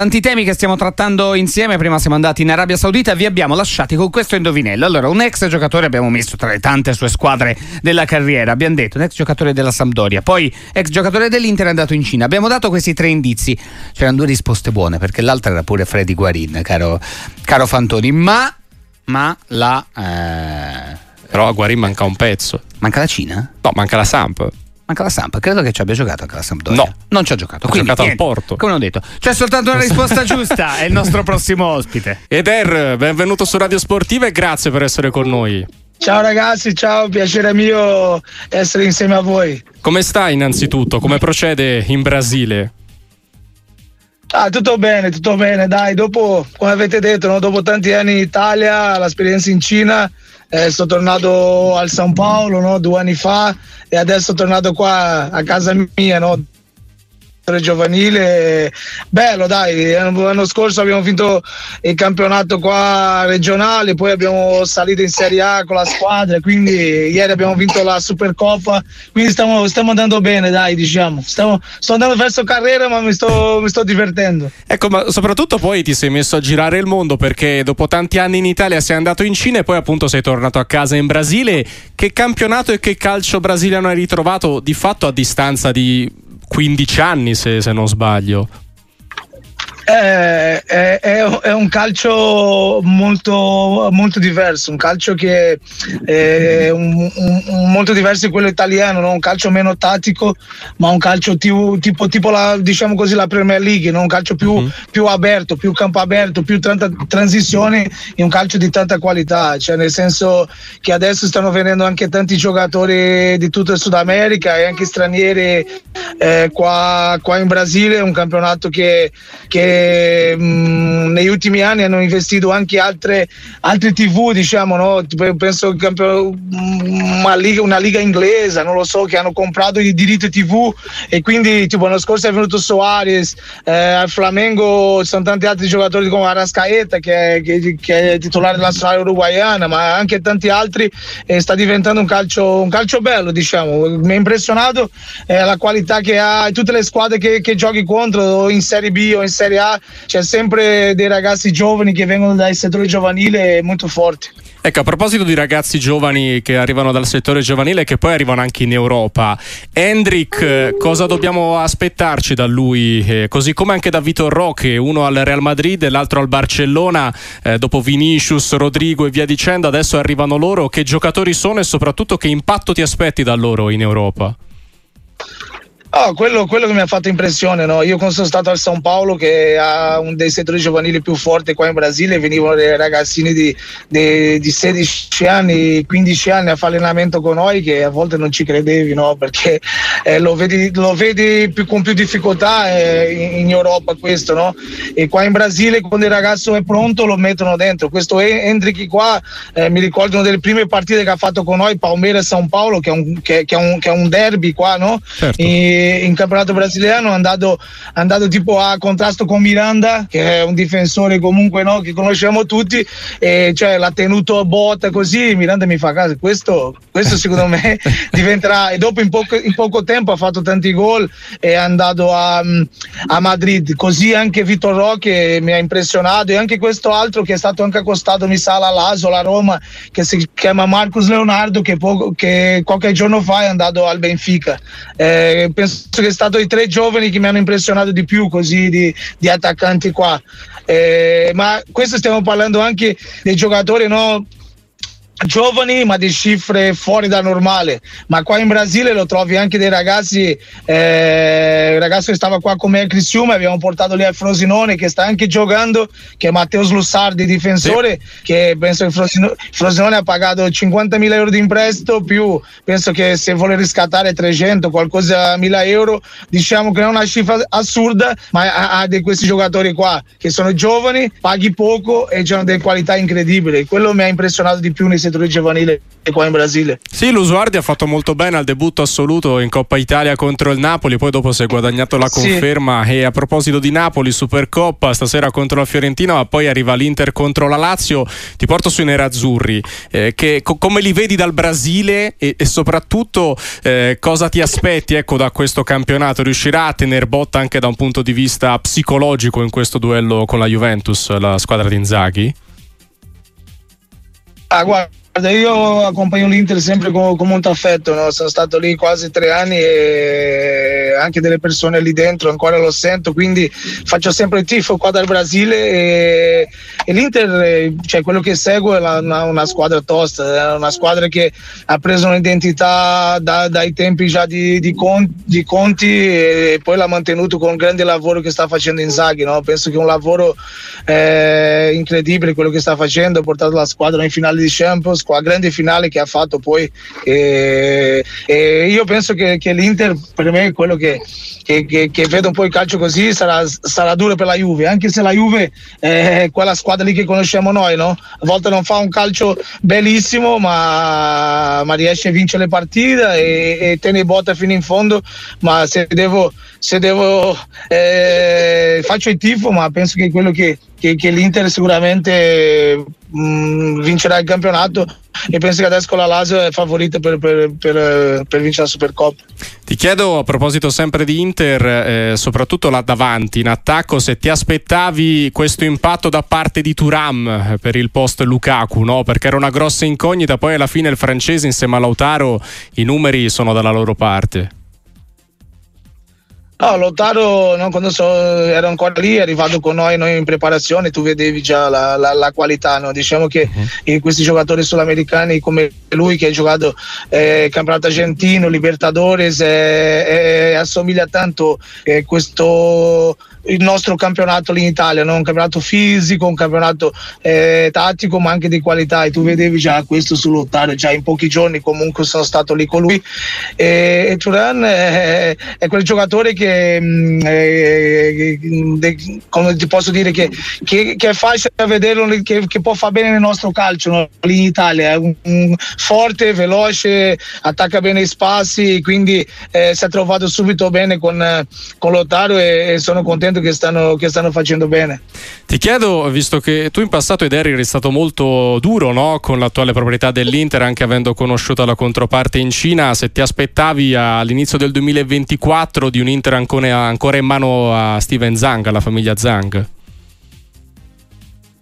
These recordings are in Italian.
Tanti temi che stiamo trattando insieme, prima siamo andati in Arabia Saudita e vi abbiamo lasciati con questo indovinello. Allora, un ex giocatore abbiamo messo tra le tante sue squadre della carriera, abbiamo detto un ex giocatore della Sampdoria, poi ex giocatore dell'Inter è andato in Cina. Abbiamo dato questi tre indizi, c'erano due risposte buone perché l'altra era pure Freddy Guarin, caro, caro Fantoni, ma, ma la... Eh... Però a Guarin manca un pezzo. Manca la Cina? No, manca la Samp. Manca la Samp, credo che ci abbia giocato anche la Sampdoria. No, non ci ha giocato. Ha Quindi, giocato al niente, Porto. Come ho detto, c'è soltanto una risposta giusta. È il nostro prossimo ospite. Eder, benvenuto su Radio Sportiva e grazie per essere con noi. Ciao ragazzi, ciao, piacere mio essere insieme a voi. Come stai innanzitutto? Come procede in Brasile? Ah, tutto bene, tutto bene, dai, dopo, come avete detto, no, dopo tanti anni in Italia, l'esperienza in Cina, eh, sono tornato al San Paolo no, due anni fa e adesso sono tornato qua a casa mia, no, giovanile bello dai l'anno scorso abbiamo vinto il campionato qua regionale poi abbiamo salito in Serie A con la squadra quindi ieri abbiamo vinto la Supercoppa quindi stiamo, stiamo andando bene dai diciamo. Stiamo, sto andando verso carriera ma mi sto, mi sto divertendo. Ecco ma soprattutto poi ti sei messo a girare il mondo perché dopo tanti anni in Italia sei andato in Cina e poi appunto sei tornato a casa in Brasile. Che campionato e che calcio brasiliano hai ritrovato di fatto a distanza di 15 anni se, se non sbaglio. È, è, è, un calcio molto, molto diverso, un calcio che è un, un, molto diverso di quello italiano, no? un calcio meno tattico, ma un calcio tipo, tipo, tipo la, diciamo così, la Premier League, no? un calcio più, uh-huh. più, aperto, più campo aperto, più tanta transizione e un calcio di tanta qualità, cioè nel senso che adesso stanno venendo anche tanti giocatori di tutto il Sud America e anche stranieri eh, qua, qua, in Brasile, è un campionato che, che mh, mm, negli ultimi anni hanno investito anche altre, altre tv, diciamo, no? penso mm, una liga, una liga inglese, non lo so, che hanno comprato i diritti tv e quindi tipo l'anno scorso è venuto Soares, eh, al Flamengo ci sono tanti altri giocatori come Arascaeta che è, che, che è titolare della nazionale uruguayana, ma anche tanti altri e sta diventando un calcio, un calcio bello, diciamo. Mi ha impressionato eh, la qualità che ha tutte le squadre che, che giochi contro in Serie B o in Serie A c'è sempre dei ragazzi giovani che vengono dal settore giovanile molto forti. Ecco, a proposito di ragazzi giovani che arrivano dal settore giovanile e che poi arrivano anche in Europa, Hendrik, cosa dobbiamo aspettarci da lui? Eh, così come anche da Vitor Roque, uno al Real Madrid e l'altro al Barcellona, eh, dopo Vinicius, Rodrigo e via dicendo, adesso arrivano loro. Che giocatori sono e soprattutto che impatto ti aspetti da loro in Europa? Oh, quello, quello, che mi ha fatto impressione, no? io quando sono stato al San Paolo che ha uno dei settori giovanili più forti qua in Brasile, venivano dei ragazzini di, di, di, 16 anni, 15 anni a fare allenamento con noi che a volte non ci credevi no? perché eh, lo, vedi, lo, vedi, più, con più difficoltà eh, in, in, Europa questo no? e qua in Brasile quando il ragazzo è pronto lo mettono dentro. Questo Hendrik qua eh, mi ricordo una delle prime partite che ha fatto con noi, Palmeiras San Paolo che è un, che, che è un, che è un derby qua no? Certo. E, in campionato brasiliano andato, andato, tipo a contrasto con Miranda che è un difensore comunque no, che conosciamo tutti e cioè l'ha tenuto a botta così Miranda mi fa caso questo, questo secondo me diventerà e dopo in poco, in poco, tempo ha fatto tanti gol e è andato a, a Madrid. Così anche Vitor Roque mi ha impressionato e anche questo altro che è stato anche accostato mi sa alla Laso, la Roma che si chiama Marcos Leonardo che, poco, che qualche giorno fa è andato al Benfica. Eh, penso che è stato i tre giovani che mi hanno impressionato di più così di, di attaccanti qua. Eh, ma questo stiamo parlando anche dei giocatori no, giovani ma di cifre fuori da normale. Ma qua in Brasile lo trovi anche dei ragazzi eh, il ragazzo che stava qua con me al Crisiume abbiamo portato lì al Frosinone che sta anche giocando che è Matteo Slussardi difensore sì. che penso che Frosinone, Frosinone ha pagato 50.000 euro di imprestito più penso che se vuole riscattare 300 qualcosa mila euro. Diciamo che è una cifra assurda ma ha, ha di questi giocatori qua che sono giovani paghi poco e hanno delle qualità incredibili. Quello mi ha impressionato di più nei settore giovanile qua in Brasile. Sì, l'Usuardi ha fatto molto bene al debutto assoluto in Coppa Italia contro il Napoli, poi dopo si è guadagnato la conferma sì. e a proposito di Napoli, Supercoppa stasera contro la Fiorentina, ma poi arriva l'Inter contro la Lazio, ti porto sui nerazzurri, eh, che, co- come li vedi dal Brasile e, e soprattutto eh, cosa ti aspetti ecco, da questo campionato? Riuscirà a tener botta anche da un punto di vista psicologico in questo duello con la Juventus, la squadra di Inzaghi? Ah, guarda io accompagno l'Inter sempre con, con molto affetto, no? sono stato lì quasi tre anni e anche delle persone lì dentro ancora lo sento, quindi faccio sempre il tifo qua dal Brasile e, e l'Inter, cioè quello che seguo è la, una, una, squadra tosta, è una squadra che ha preso un'identità da, dai tempi già di, di, Conti, di, Conti e poi l'ha mantenuto con un grande lavoro che sta facendo Inzaghi, no? penso che è un lavoro eh, incredibile quello che sta facendo, ha portato la squadra in finale di Champions con la grande finale che ha fatto poi e, e io penso che, che, l'Inter per me è quello che, che, che, vedo un po' il calcio così sarà, sarà, duro per la Juve anche se la Juve è quella squadra lì che conosciamo noi no? a volte non fa un calcio bellissimo ma, ma riesce a vincere le partite e, e tiene botta fino in fondo ma se devo, se devo eh, faccio il tifo ma penso che quello che, che, che l'Inter sicuramente mh, mm, vincerà il campionato e penso che adesso la Lazio è favorita per, per, per, per, vincere la Supercoppa. Ti chiedo a proposito sempre di Inter, eh, soprattutto là davanti in attacco, se ti aspettavi questo impatto da parte di Turam eh, per il post Lukaku, no? perché era una grossa incognita, poi alla fine il francese insieme a Lautaro i numeri sono dalla loro parte. No, Lottaro no, quando so, ero ancora lì, è arrivato con noi, noi in preparazione, tu vedevi già la, la, la qualità. No? Diciamo che uh-huh. questi giocatori sudamericani come lui che ha giocato eh, campionato argentino, Libertadores, eh, eh, assomiglia tanto eh, questo il nostro campionato lì in Italia, no? un campionato fisico, un campionato eh, tattico ma anche di qualità e tu vedevi già questo sull'Ottario, già in pochi giorni comunque sono stato lì con lui e, e Turan è, è, quel giocatore che, mm, è, de, come ti posso dire, che, che, che, è facile da vederlo, che, che, può fare bene nel nostro calcio no? lì in Italia, è un, un forte, veloce, attacca bene i spazi, quindi eh, si è trovato subito bene con, con l'Ottario e, e sono contento che stanno, che stanno, facendo bene. Ti chiedo, visto che tu in passato ed eri stato molto duro no? con l'attuale proprietà dell'Inter, anche avendo conosciuto la controparte in Cina, se ti aspettavi all'inizio del 2024 di un Inter ancora, in mano a Steven Zang, alla famiglia Zang?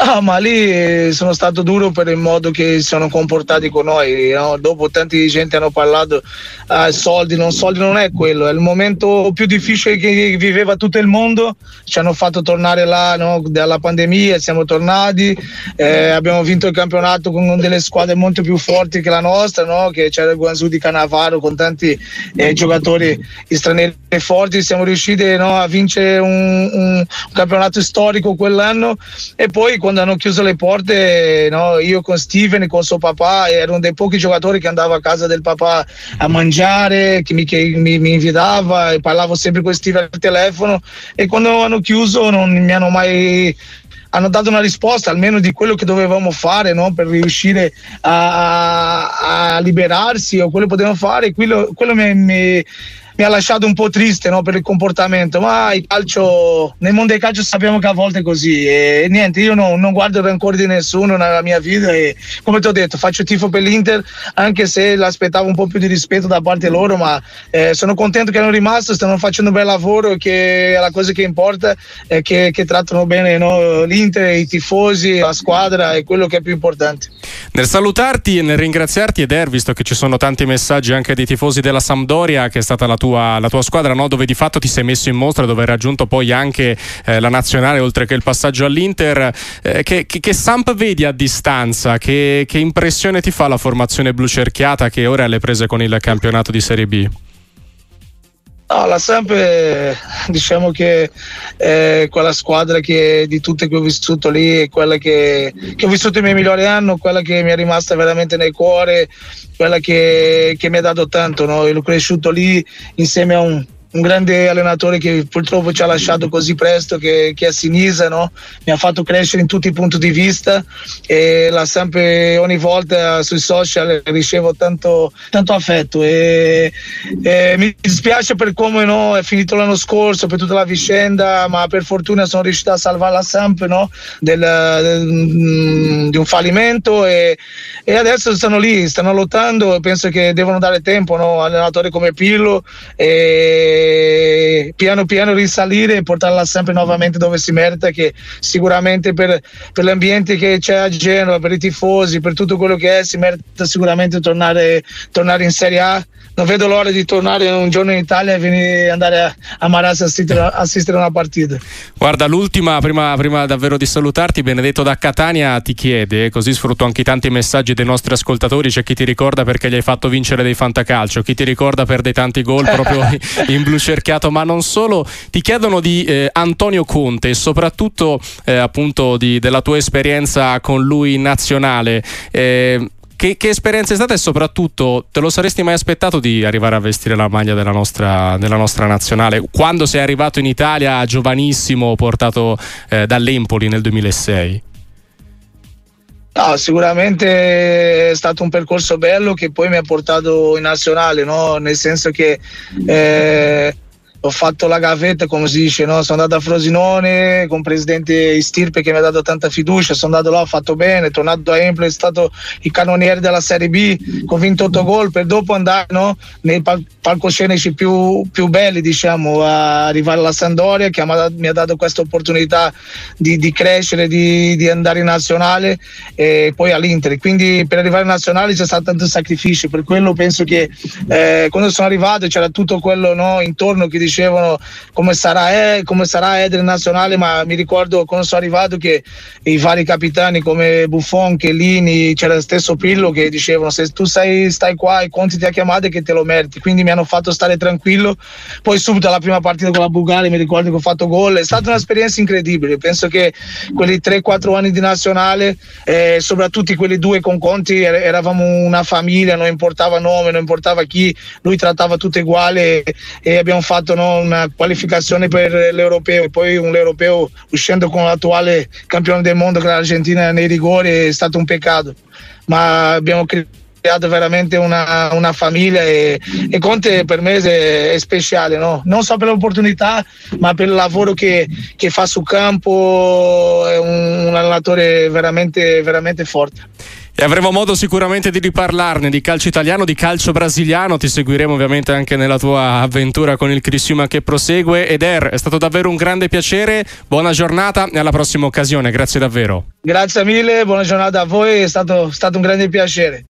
Ah, ma lì sono stato duro per il modo che si sono comportati con noi. No? Dopo tanti gente hanno parlato ah, soldi, non soldi non è quello, è il momento più difficile che viveva tutto il mondo. Ci hanno fatto tornare là no? dalla pandemia, siamo tornati, eh, abbiamo vinto il campionato con delle squadre molto più forti che la nostra, no? che c'era il Guangzhou di Cannavaro con tanti eh, giocatori stranieri forti. Siamo riusciti a vincere un, un campionato storico quell'anno e poi quando hanno chiuso le porte, no, io con Steven e con suo papà ero uno dei pochi giocatori che andava a casa del papà a mangiare, che mi, che mi, mi invitava e parlavo sempre con Steven al telefono e quando hanno chiuso non mi hanno mai hanno dato una risposta almeno di quello che dovevamo fare no? per riuscire a, a, liberarsi o quello che potevamo fare quello, quello mi, mi mi ha lasciato un po' triste no, per il comportamento, ma il calcio, nel mondo del calcio sappiamo che a volte è così e niente, io no, non guardo il rancore di nessuno nella mia vita e come ti ho detto faccio tifo per l'Inter anche se l'aspettavo un po' più di rispetto da parte loro, ma eh, sono contento che hanno rimasto, stanno facendo un bel lavoro che la cosa che importa è che, che trattano bene no, l'Inter, i tifosi, la squadra è quello che è più importante. Nel salutarti e nel ringraziarti Eder, visto che ci sono tanti messaggi anche dei tifosi della Sampdoria che è stata la tua la tua squadra, no? dove di fatto ti sei messo in mostra, dove hai raggiunto poi anche eh, la nazionale, oltre che il passaggio all'Inter. Eh, che, che, che, Samp vedi a distanza? Che, che impressione ti fa la formazione blu cerchiata che ora è alle prese con il campionato di Serie B? No, la Samp diciamo che è quella squadra che di tutte che ho vissuto lì è quella che, che ho vissuto i miei migliori anni, quella che mi è rimasta veramente nel cuore, quella che, che mi ha dato tanto. No? L'ho cresciuto lì insieme a un, un grande allenatore che purtroppo ci ha lasciato così presto, che, che è Sinisa, no? mi ha fatto crescere in tutti i punti di vista e sempre, ogni volta sui social ricevo tanto, tanto affetto e, e, mi dispiace per come no, è finito l'anno scorso, per tutta la vicenda, ma per fortuna sono riuscito a salvare la Samp no? del, del, di un fallimento e, e, adesso stanno lì, stanno lottando penso che devono dare tempo no? allenatori come Pillo. E, piano piano risalire e portarla sempre nuovamente dove si merita che sicuramente per, per l'ambiente che c'è a Genova, per i tifosi, per tutto quello che è si merita sicuramente tornare, tornare in Serie A non vedo l'ora di tornare un giorno in Italia e venire andare a, a Marassi a assistere, assistere a una partita. Guarda, l'ultima, prima, prima, davvero di salutarti, Benedetto da Catania ti chiede, così sfrutto anche i tanti messaggi dei nostri ascoltatori, c'è chi ti ricorda perché gli hai fatto vincere dei fantacalcio, chi ti ricorda per dei tanti gol proprio in blu cerchiato, ma non solo, ti chiedono di eh, Antonio Conte e soprattutto eh, appunto di, della tua esperienza con lui in nazionale. Eh, che, che, esperienza è stata e soprattutto te lo saresti mai aspettato di arrivare a vestire la maglia della nostra, della nostra nazionale quando sei arrivato in Italia giovanissimo portato eh, dall'Empoli nel 2006? No, sicuramente è stato un percorso bello che poi mi ha portato in nazionale, no? nel senso che eh, ho fatto la gavetta come si dice no? sono andato a Frosinone con il presidente Stirpe che mi ha dato tanta fiducia sono andato là ho fatto bene tornato a Empoli è stato il cannoniere della Serie B ho vinto 8 gol per dopo andare no? nei pal- palcoscenici più, più, belli diciamo a arrivare alla Sandoria che mi ha dato questa opportunità di, di crescere di, di, andare in nazionale e poi all'Inter quindi per arrivare in nazionale c'è stato tanto sacrificio per quello penso che eh, quando sono arrivato c'era tutto quello no? intorno che dicevano come sarà, eh, come sarà Eder nazionale, ma mi ricordo quando sono arrivato che i vari capitani come Buffon, Chiellini, c'era lo stesso Pillo che dicevano se tu sei, stai qua e Conti ti ha chiamato che te lo meriti, quindi mi hanno fatto stare tranquillo. Poi subito alla prima partita con la Bulgaria mi ricordo che ho fatto gol, è stata un'esperienza incredibile, penso che quelli 3-4 anni di nazionale, eh, soprattutto quelli due con Conti, er-, eravamo una famiglia, non importava nome, non importava chi, lui trattava tutti uguali e, e abbiamo fatto no, una qualificazione per l'europeo e poi un europeo uscendo con l'attuale campione del mondo che è l'Argentina nei rigori è stato un peccato ma abbiamo creato veramente una, una famiglia e, e, Conte per me è, è speciale no? non solo per l'opportunità ma per il lavoro che, che fa sul campo è un, un allenatore veramente, veramente forte e avremo modo sicuramente di riparlarne di calcio italiano, di calcio brasiliano. Ti seguiremo ovviamente anche nella tua avventura con il Crisiuma che prosegue. Eder, è stato davvero un grande piacere. Buona giornata e alla prossima occasione. Grazie davvero. Grazie mille, buona giornata a voi, è stato, stato un grande piacere.